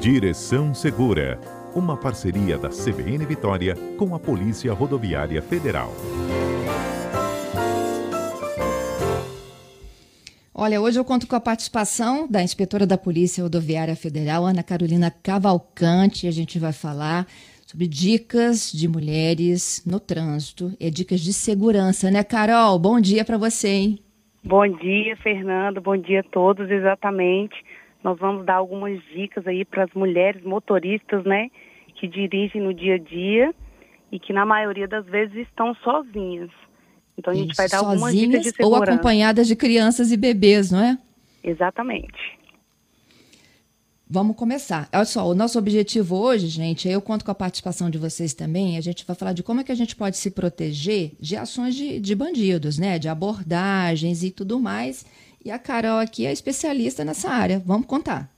Direção Segura, uma parceria da CBN Vitória com a Polícia Rodoviária Federal. Olha, hoje eu conto com a participação da inspetora da Polícia Rodoviária Federal, Ana Carolina Cavalcante. A gente vai falar sobre dicas de mulheres no trânsito e dicas de segurança, né, Carol? Bom dia para você, hein? Bom dia, Fernando. Bom dia a todos. Exatamente. Nós vamos dar algumas dicas aí para as mulheres motoristas, né, que dirigem no dia a dia e que na maioria das vezes estão sozinhas. Então a gente Isso, vai dar algumas dicas de segurança. Ou acompanhadas de crianças e bebês, não é? Exatamente. Vamos começar. Olha só, o nosso objetivo hoje, gente, eu conto com a participação de vocês também. A gente vai falar de como é que a gente pode se proteger de ações de, de bandidos, né? De abordagens e tudo mais. E a Carol aqui é especialista nessa área. Vamos contar.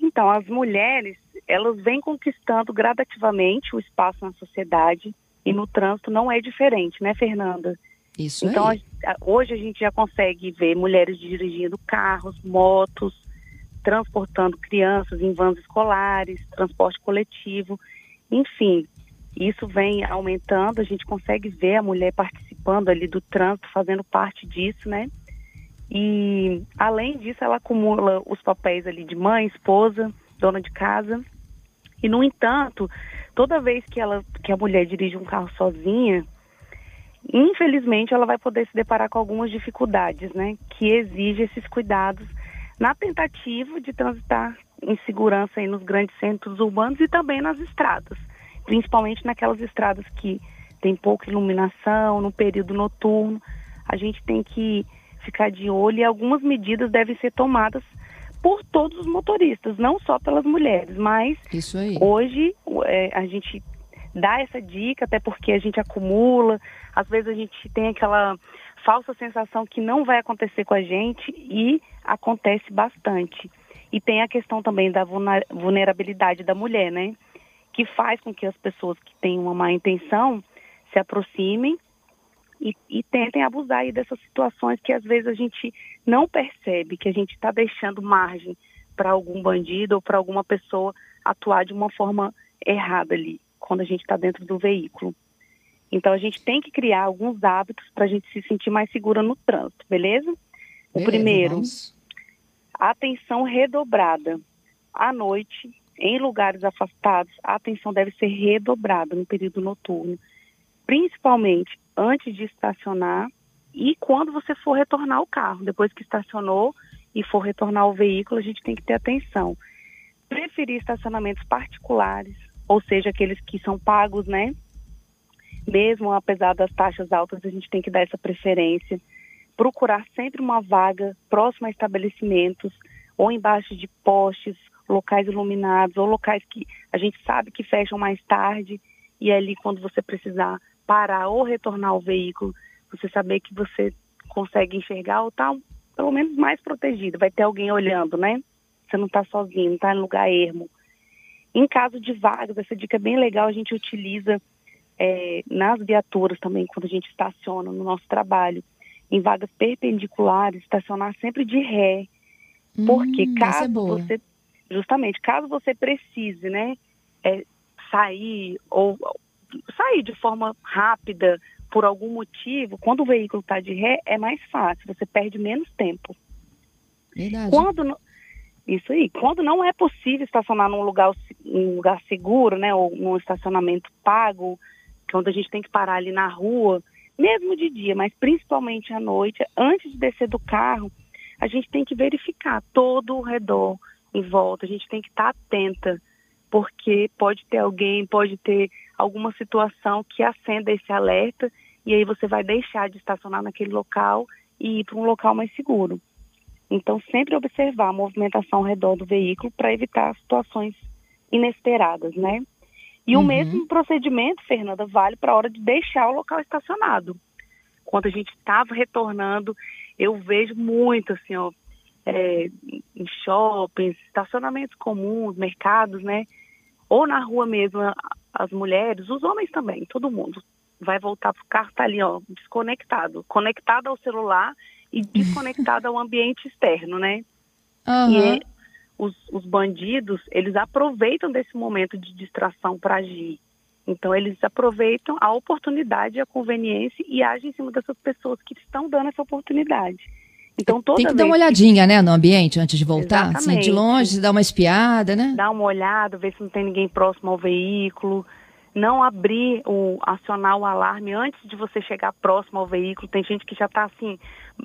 Então, as mulheres, elas vêm conquistando gradativamente o espaço na sociedade e no trânsito não é diferente, né, Fernanda? Isso então, aí. hoje a gente já consegue ver mulheres dirigindo carros, motos, transportando crianças em vans escolares, transporte coletivo, enfim, isso vem aumentando, a gente consegue ver a mulher participando ali do trânsito, fazendo parte disso, né? E além disso, ela acumula os papéis ali de mãe, esposa, dona de casa. E no entanto, toda vez que ela que a mulher dirige um carro sozinha, infelizmente ela vai poder se deparar com algumas dificuldades, né, que exige esses cuidados na tentativa de transitar em segurança aí nos grandes centros urbanos e também nas estradas, principalmente naquelas estradas que tem pouca iluminação, no período noturno. A gente tem que ficar de olho e algumas medidas devem ser tomadas por todos os motoristas, não só pelas mulheres, mas hoje é, a gente dá essa dica, até porque a gente acumula, às vezes a gente tem aquela falsa sensação que não vai acontecer com a gente e acontece bastante. E tem a questão também da vulnerabilidade da mulher, né? Que faz com que as pessoas que têm uma má intenção se aproximem e, e tentem abusar aí dessas situações que às vezes a gente não percebe, que a gente está deixando margem para algum bandido ou para alguma pessoa atuar de uma forma errada ali, quando a gente está dentro do veículo. Então a gente tem que criar alguns hábitos para a gente se sentir mais segura no trânsito, beleza? O beleza, primeiro, vamos. atenção redobrada. À noite, em lugares afastados, a atenção deve ser redobrada no período noturno, principalmente antes de estacionar e quando você for retornar o carro. Depois que estacionou e for retornar o veículo, a gente tem que ter atenção. Preferir estacionamentos particulares, ou seja, aqueles que são pagos, né? mesmo apesar das taxas altas, a gente tem que dar essa preferência. Procurar sempre uma vaga próxima a estabelecimentos ou embaixo de postes, locais iluminados ou locais que a gente sabe que fecham mais tarde e ali quando você precisar parar ou retornar o veículo, você saber que você consegue enxergar ou tá pelo menos mais protegido, vai ter alguém olhando, né? Você não está sozinho, não está em lugar ermo. Em caso de vagas, essa dica é bem legal, a gente utiliza é, nas viaturas também, quando a gente estaciona no nosso trabalho, em vagas perpendiculares, estacionar sempre de ré. Porque hum, é caso você, justamente, caso você precise, né, é, sair ou sair de forma rápida por algum motivo, quando o veículo está de ré, é mais fácil, você perde menos tempo. Verdade. Quando isso aí, quando não é possível estacionar num lugar, num lugar seguro, né, ou num estacionamento pago, quando a gente tem que parar ali na rua, mesmo de dia, mas principalmente à noite, antes de descer do carro, a gente tem que verificar todo o redor em volta, a gente tem que estar atenta, porque pode ter alguém, pode ter alguma situação que acenda esse alerta e aí você vai deixar de estacionar naquele local e ir para um local mais seguro. Então, sempre observar a movimentação ao redor do veículo para evitar situações inesperadas, né? E uhum. o mesmo procedimento, Fernanda, vale para a hora de deixar o local estacionado. Quando a gente estava retornando, eu vejo muito assim, ó, é, em shoppings, estacionamentos comuns, mercados, né? Ou na rua mesmo, as mulheres, os homens também, todo mundo vai voltar para o carro, tá ali, ó, desconectado, conectado ao celular e desconectado ao ambiente externo, né? Uhum. E é, os, os bandidos, eles aproveitam desse momento de distração para agir. Então, eles aproveitam a oportunidade, a conveniência e agem em cima dessas pessoas que estão dando essa oportunidade. Então, toda Tem que vez dar uma olhadinha, né, no ambiente antes de voltar. Assim, de longe, dar uma espiada, né? dar uma olhada, ver se não tem ninguém próximo ao veículo, não abrir o acionar o alarme antes de você chegar próximo ao veículo. Tem gente que já está assim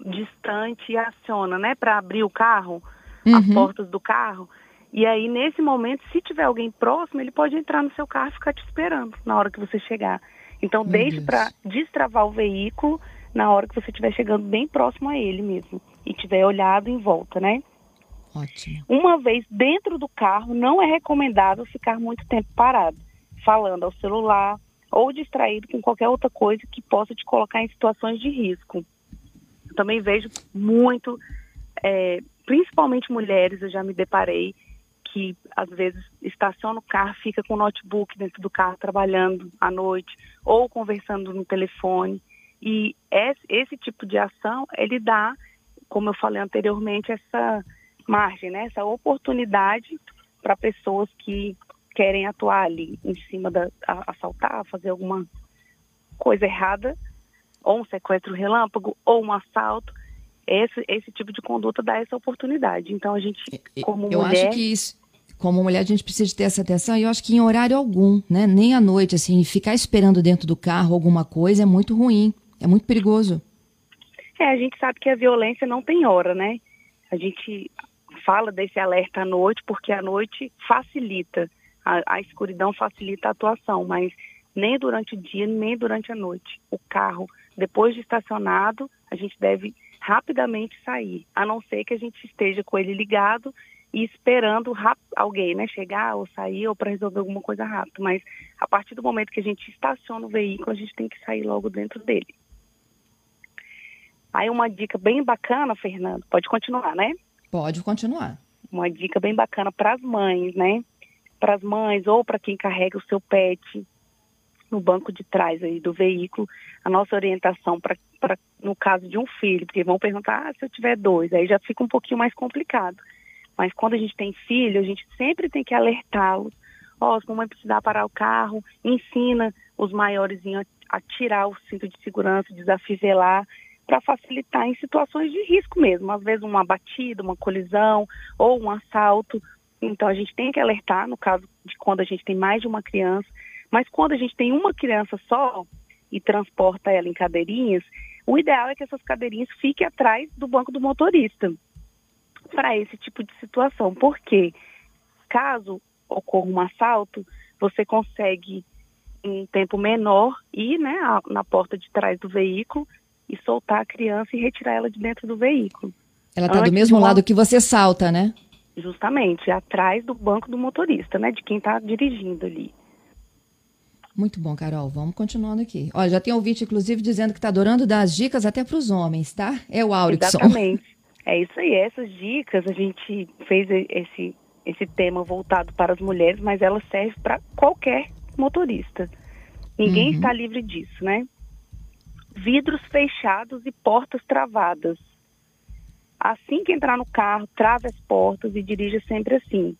distante e aciona, né, para abrir o carro, as Uhum. portas do carro. E aí nesse momento, se tiver alguém próximo, ele pode entrar no seu carro e ficar te esperando na hora que você chegar. Então Meu deixe para destravar o veículo na hora que você estiver chegando bem próximo a ele mesmo e tiver olhado em volta, né? Ótimo. Uma vez dentro do carro, não é recomendável ficar muito tempo parado, falando ao celular ou distraído com qualquer outra coisa que possa te colocar em situações de risco. Eu também vejo muito, é, principalmente mulheres, eu já me deparei, que às vezes estaciona o carro, fica com o notebook dentro do carro trabalhando à noite ou conversando no telefone. E esse, tipo de ação, ele dá, como eu falei anteriormente, essa margem, né? essa oportunidade para pessoas que querem atuar ali em cima da assaltar, fazer alguma coisa errada, ou um sequestro relâmpago, ou um assalto. Esse, esse tipo de conduta dá essa oportunidade. Então a gente, como eu mulher, acho que isso, como mulher, a gente precisa ter essa atenção e eu acho que em horário algum, né? Nem à noite, assim, ficar esperando dentro do carro alguma coisa é muito ruim, é muito perigoso. É, a gente sabe que a violência não tem hora, né? A gente fala desse alerta à noite porque a noite facilita, a, a escuridão facilita a atuação, mas nem durante o dia, nem durante a noite. O carro, depois de estacionado, a gente deve rapidamente sair, a não ser que a gente esteja com ele ligado e esperando alguém, né, chegar ou sair ou para resolver alguma coisa rápido. Mas a partir do momento que a gente estaciona o veículo, a gente tem que sair logo dentro dele. Aí uma dica bem bacana, Fernando, pode continuar, né? Pode continuar. Uma dica bem bacana para as mães, né? Para as mães ou para quem carrega o seu pet no banco de trás aí do veículo, a nossa orientação para no caso de um filho, porque vão perguntar, ah, se eu tiver dois, aí já fica um pouquinho mais complicado. Mas quando a gente tem filho, a gente sempre tem que alertá-los. Ó, se a mamãe precisar parar o carro, ensina os maiores a tirar o cinto de segurança, desafivelar, para facilitar em situações de risco mesmo. Às vezes uma batida, uma colisão ou um assalto. Então a gente tem que alertar, no caso de quando a gente tem mais de uma criança. Mas quando a gente tem uma criança só e transporta ela em cadeirinhas, o ideal é que essas cadeirinhas fiquem atrás do banco do motorista para esse tipo de situação. Porque caso ocorra um assalto, você consegue em um tempo menor ir né, na porta de trás do veículo e soltar a criança e retirar ela de dentro do veículo. Ela está do mesmo lado que você salta, né? Justamente, atrás do banco do motorista, né? De quem está dirigindo ali. Muito bom, Carol. Vamos continuando aqui. Olha, já tem ouvinte, inclusive, dizendo que está adorando dar as dicas até para os homens, tá? É o Aurixon. Exatamente. É isso aí. Essas dicas, a gente fez esse, esse tema voltado para as mulheres, mas ela serve para qualquer motorista. Ninguém uhum. está livre disso, né? Vidros fechados e portas travadas. Assim que entrar no carro, trave as portas e dirija sempre assim.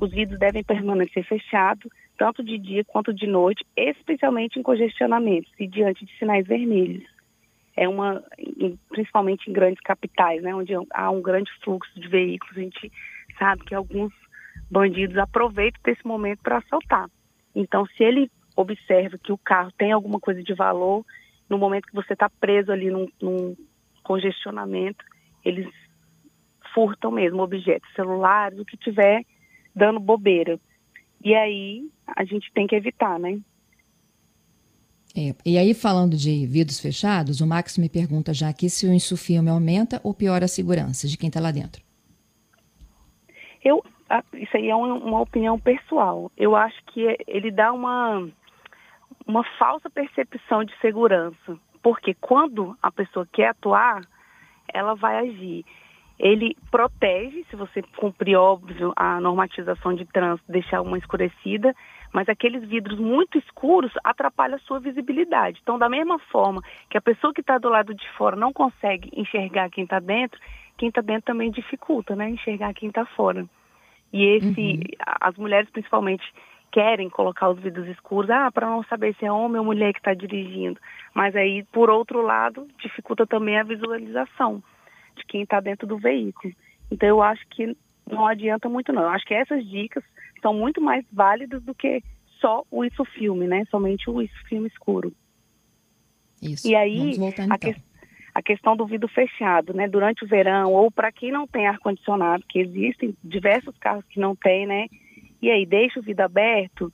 Os vidros devem permanecer fechados, tanto de dia quanto de noite, especialmente em congestionamentos e diante de sinais vermelhos. É uma, principalmente em grandes capitais, né, onde há um grande fluxo de veículos, a gente sabe que alguns bandidos aproveitam desse momento para assaltar. Então, se ele observa que o carro tem alguma coisa de valor, no momento que você está preso ali num, num congestionamento, eles furtam mesmo objetos, celulares, o que tiver dando bobeira. E aí a gente tem que evitar, né? É, e aí, falando de vidros fechados, o Max me pergunta já aqui se o insufilme aumenta ou piora a segurança de quem está lá dentro. Eu, isso aí é uma, uma opinião pessoal. Eu acho que ele dá uma, uma falsa percepção de segurança. Porque quando a pessoa quer atuar, ela vai agir. Ele protege, se você cumprir, óbvio, a normatização de trânsito, deixar uma escurecida, mas aqueles vidros muito escuros atrapalham a sua visibilidade. Então, da mesma forma que a pessoa que está do lado de fora não consegue enxergar quem está dentro, quem está dentro também dificulta, né? Enxergar quem está fora. E esse, uhum. as mulheres principalmente querem colocar os vidros escuros, ah, para não saber se é homem ou mulher que está dirigindo. Mas aí, por outro lado, dificulta também a visualização de quem está dentro do veículo. Então, eu acho que não adianta muito, não. Eu acho que essas dicas são muito mais válidas do que só o isso filme, né? Somente o isso filme escuro. Isso. E aí, voltar, então. a, que, a, questão do vidro fechado, né? Durante o verão, ou para quem não tem ar-condicionado, que existem diversos carros que não tem, né? E aí, deixa o vidro aberto.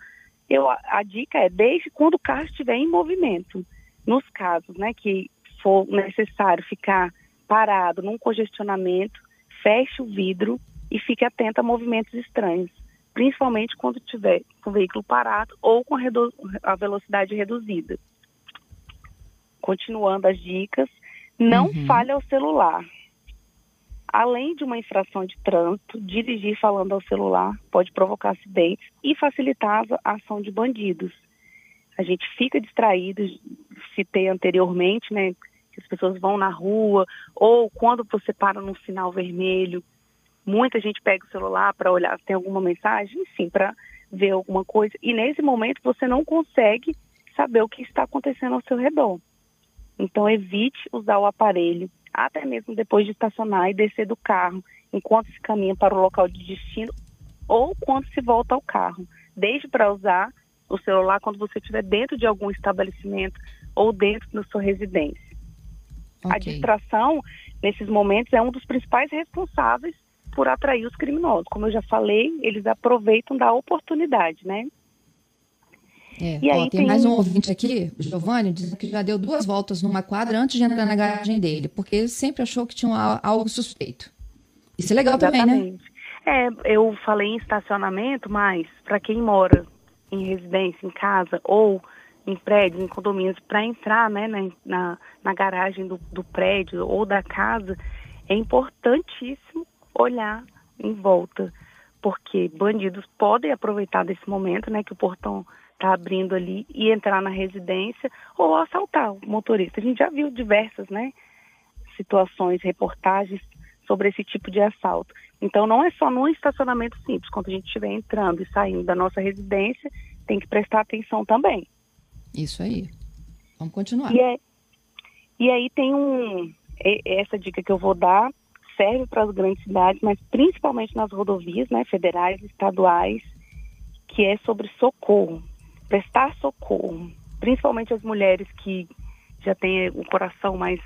Eu, a, dica é deixe quando o carro estiver em movimento. Nos casos, né, que for necessário ficar parado num congestionamento, feche o vidro e fique atento a movimentos estranhos, principalmente quando tiver com o veículo parado ou com a, a velocidade reduzida. Continuando as dicas, não uhum. fale ao celular. Além de uma infração de trânsito, dirigir falando ao celular pode provocar acidentes e facilitar a ação de bandidos. A gente fica distraído, citei anteriormente, né? Que as pessoas vão na rua, ou quando você para num sinal vermelho, Muita gente pega o celular para olhar se tem alguma mensagem, sim, para ver alguma coisa. E nesse momento você não consegue saber o que está acontecendo ao seu redor. Então evite usar o aparelho, até mesmo depois de estacionar e descer do carro, enquanto se caminha para o local de destino ou quando se volta ao carro. Deixe para usar o celular quando você estiver dentro de algum estabelecimento ou dentro da sua residência. Okay. A distração, nesses momentos, é um dos principais responsáveis por atrair os criminosos. Como eu já falei, eles aproveitam da oportunidade, né? É, e ó, aí tem, tem, mais um ouvinte aqui, Giovanni, dizendo que já deu duas voltas numa quadra antes de entrar na garagem dele, porque ele sempre achou que tinha algo suspeito. Isso é legal Exatamente. também, né? É, eu falei em estacionamento, mas para quem mora em residência, em casa ou em prédios, em condomínios, para entrar né, na, na, na garagem do, do prédio ou da casa, é importantíssimo olhar em volta, porque bandidos podem aproveitar desse momento, né, que o portão está abrindo ali e entrar na residência ou assaltar o motorista. A gente já viu diversas, né, situações, reportagens sobre esse tipo de assalto. Então não é só no estacionamento simples, quando a gente estiver entrando e saindo da nossa residência, tem que prestar atenção também. Isso aí. Vamos continuar. E, é, e aí tem um essa dica que eu vou dar serve para as grandes cidades, mas principalmente nas rodovias né, federais, estaduais, que é sobre socorro, prestar socorro, principalmente as mulheres que já têm o coração mais,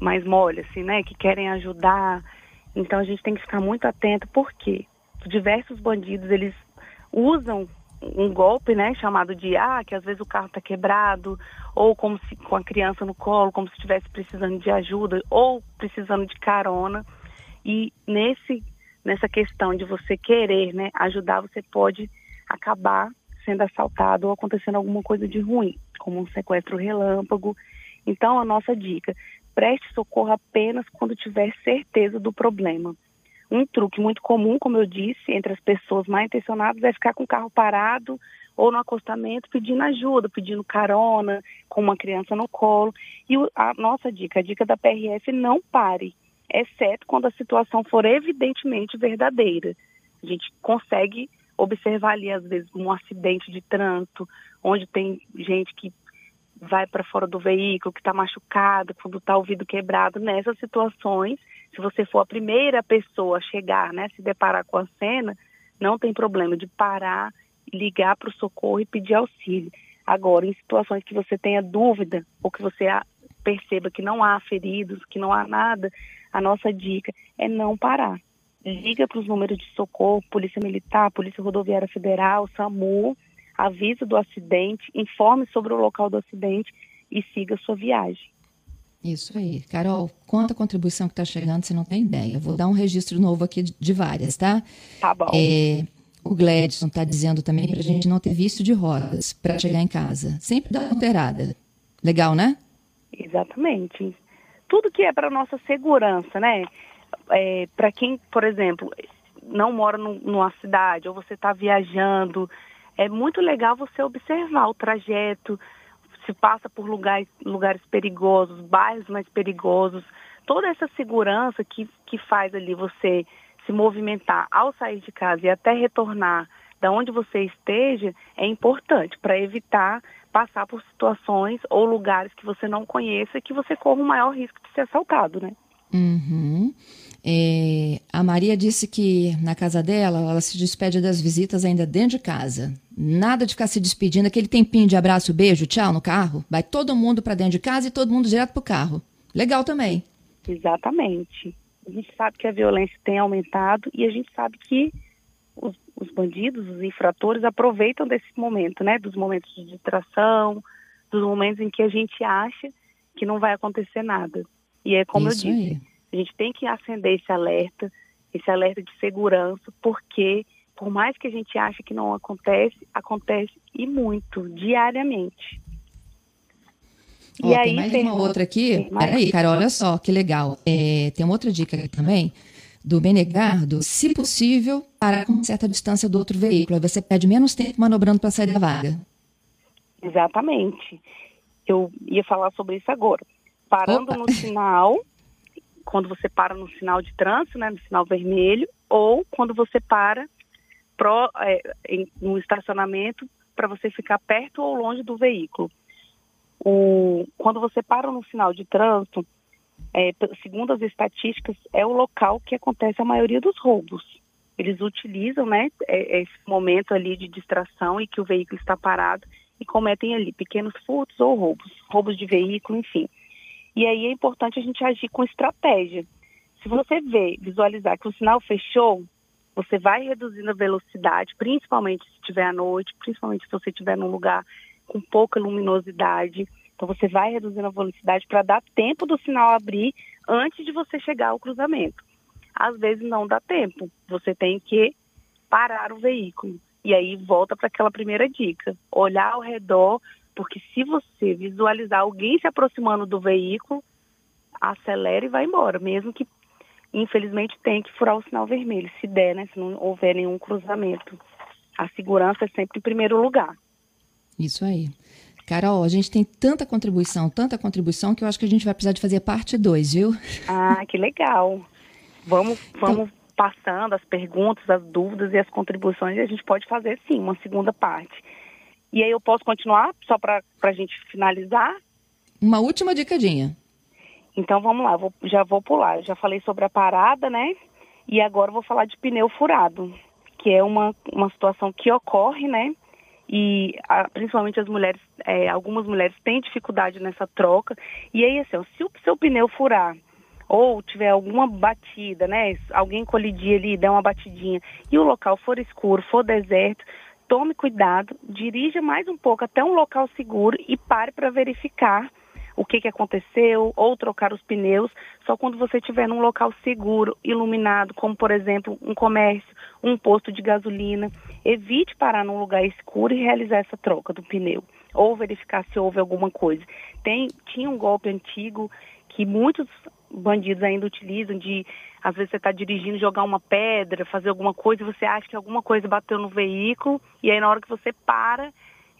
mais mole, assim, né, que querem ajudar. Então a gente tem que ficar muito atento, porque diversos bandidos, eles usam um golpe, né, chamado de ah, que às vezes o carro está quebrado, ou como se com a criança no colo, como se estivesse precisando de ajuda, ou precisando de carona. E nesse nessa questão de você querer, né, ajudar, você pode acabar sendo assaltado ou acontecendo alguma coisa de ruim, como um sequestro relâmpago. Então, a nossa dica: preste socorro apenas quando tiver certeza do problema. Um truque muito comum, como eu disse, entre as pessoas mal intencionadas é ficar com o carro parado ou no acostamento pedindo ajuda, pedindo carona, com uma criança no colo. E a nossa dica, a dica da PRF, não pare, exceto quando a situação for evidentemente verdadeira. A gente consegue observar ali, às vezes, um acidente de trânsito, onde tem gente que vai para fora do veículo, que está machucado, quando está o vidro quebrado. Nessas situações, se você for a primeira pessoa a chegar, né, se deparar com a cena, não tem problema de parar, ligar para o socorro e pedir auxílio. Agora, em situações que você tenha dúvida ou que você perceba que não há feridos, que não há nada, a nossa dica é não parar. Liga para os números de socorro, Polícia Militar, Polícia Rodoviária Federal, SAMU, avise do acidente, informe sobre o local do acidente e siga sua viagem. Isso aí. Carol, quanta contribuição que está chegando, você não tem ideia. Vou dar um registro novo aqui de várias, tá? Tá bom. É, o Gladson está dizendo também para a gente não ter visto de rodas para chegar em casa. Sempre dá alterada. Legal, né? Exatamente. Tudo que é para nossa segurança, né? É, para quem, por exemplo, não mora numa cidade ou você está viajando, é muito legal você observar o trajeto, se passa por lugares, lugares perigosos, bairros mais perigosos, toda essa segurança que, que faz ali você se movimentar ao sair de casa e até retornar da onde você esteja é importante para evitar passar por situações ou lugares que você não conheça e que você corra o maior risco de ser assaltado, né? Uhum. É, a Maria disse que na casa dela ela se despede das visitas ainda dentro de casa. Nada de ficar se despedindo, aquele tempinho de abraço, beijo, tchau no carro. Vai todo mundo para dentro de casa e todo mundo direto pro carro. Legal também. Exatamente. A gente sabe que a violência tem aumentado e a gente sabe que os, os bandidos, os infratores aproveitam desse momento, né? Dos momentos de distração, dos momentos em que a gente acha que não vai acontecer nada. E é como Isso eu disse, aí. A gente tem que acender esse alerta, esse alerta de segurança, porque por mais que a gente ache que não acontece, acontece e muito, diariamente. E aí, tem mais uma outra aqui. Peraí, Carol, olha só, que legal. É, tem uma outra dica aqui também do Benegardo, se possível, parar com certa distância do outro veículo. Aí você perde menos tempo manobrando para sair da vaga. Exatamente. Eu ia falar sobre isso agora. Parando Opa. no sinal, quando você para no sinal de trânsito, né, no sinal vermelho, ou quando você para pro, é, em, no estacionamento para você ficar perto ou longe do veículo. O, quando você para no sinal de trânsito, é, segundo as estatísticas, é o local que acontece a maioria dos roubos. Eles utilizam né, é, esse momento ali de distração e que o veículo está parado e cometem ali pequenos furtos ou roubos, roubos de veículo, enfim. E aí é importante a gente agir com estratégia. Se você vê, visualizar que o sinal fechou, você vai reduzindo a velocidade, principalmente se estiver à noite, principalmente se você estiver num lugar com pouca luminosidade. Então você vai reduzindo a velocidade para dar tempo do sinal abrir antes de você chegar ao cruzamento. Às vezes não dá tempo, você tem que parar o veículo. E aí volta para aquela primeira dica: olhar ao redor, porque se você visualizar alguém se aproximando do veículo, acelera e vai embora, mesmo que infelizmente tenha que furar o sinal vermelho, se der, né, se não houver nenhum cruzamento. A segurança é sempre em primeiro lugar. Isso aí. Carol, a gente tem tanta contribuição, tanta contribuição, que eu acho que a gente vai precisar de fazer parte 2, viu? Ah, que legal. Vamos, vamos então, passando as perguntas, as dúvidas e as contribuições e a gente pode fazer sim uma segunda parte. E aí eu posso continuar, só para a gente finalizar? Uma última dicadinha. Então vamos lá, vou, já vou pular. Eu já falei sobre a parada, né? E agora vou falar de pneu furado, que é uma, uma situação que ocorre, né? e a, principalmente as mulheres, é, algumas mulheres têm dificuldade nessa troca. E aí, assim, se o seu pneu furar ou tiver alguma batida, né, alguém colidir ali, der uma batidinha e o local for escuro, for deserto, tome cuidado, dirija mais um pouco até um local seguro e pare para verificar o que, que aconteceu ou trocar os pneus só quando você estiver num local seguro, iluminado, como por exemplo um comércio, um posto de gasolina. Evite parar num lugar escuro e realizar essa troca do pneu ou verificar se houve alguma coisa. Tem, tinha um golpe antigo que muitos bandidos ainda utilizam de, às vezes você está dirigindo, jogar uma pedra, fazer alguma coisa e você acha que alguma coisa bateu no veículo e aí na hora que você para,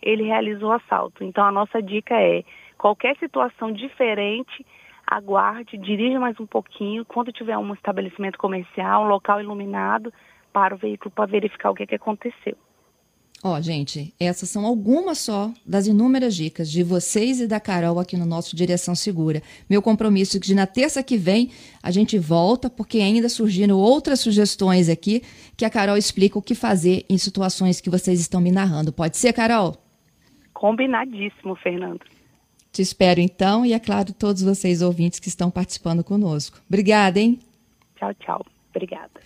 ele realiza o assalto. Então a nossa dica é Qualquer situação diferente, aguarde, dirija mais um pouquinho. Quando tiver um estabelecimento comercial, um local iluminado, para o veículo para verificar o que, é que aconteceu. Ó, oh, gente, essas são algumas só das inúmeras dicas de vocês e da Carol aqui no nosso Direção Segura. Meu compromisso é que na terça que vem a gente volta, porque ainda surgiram outras sugestões aqui que a Carol explica o que fazer em situações que vocês estão me narrando. Pode ser, Carol? Combinadíssimo, Fernando. Te espero então e, é claro, todos vocês ouvintes que estão participando conosco. Obrigada, hein? Tchau, tchau. Obrigada.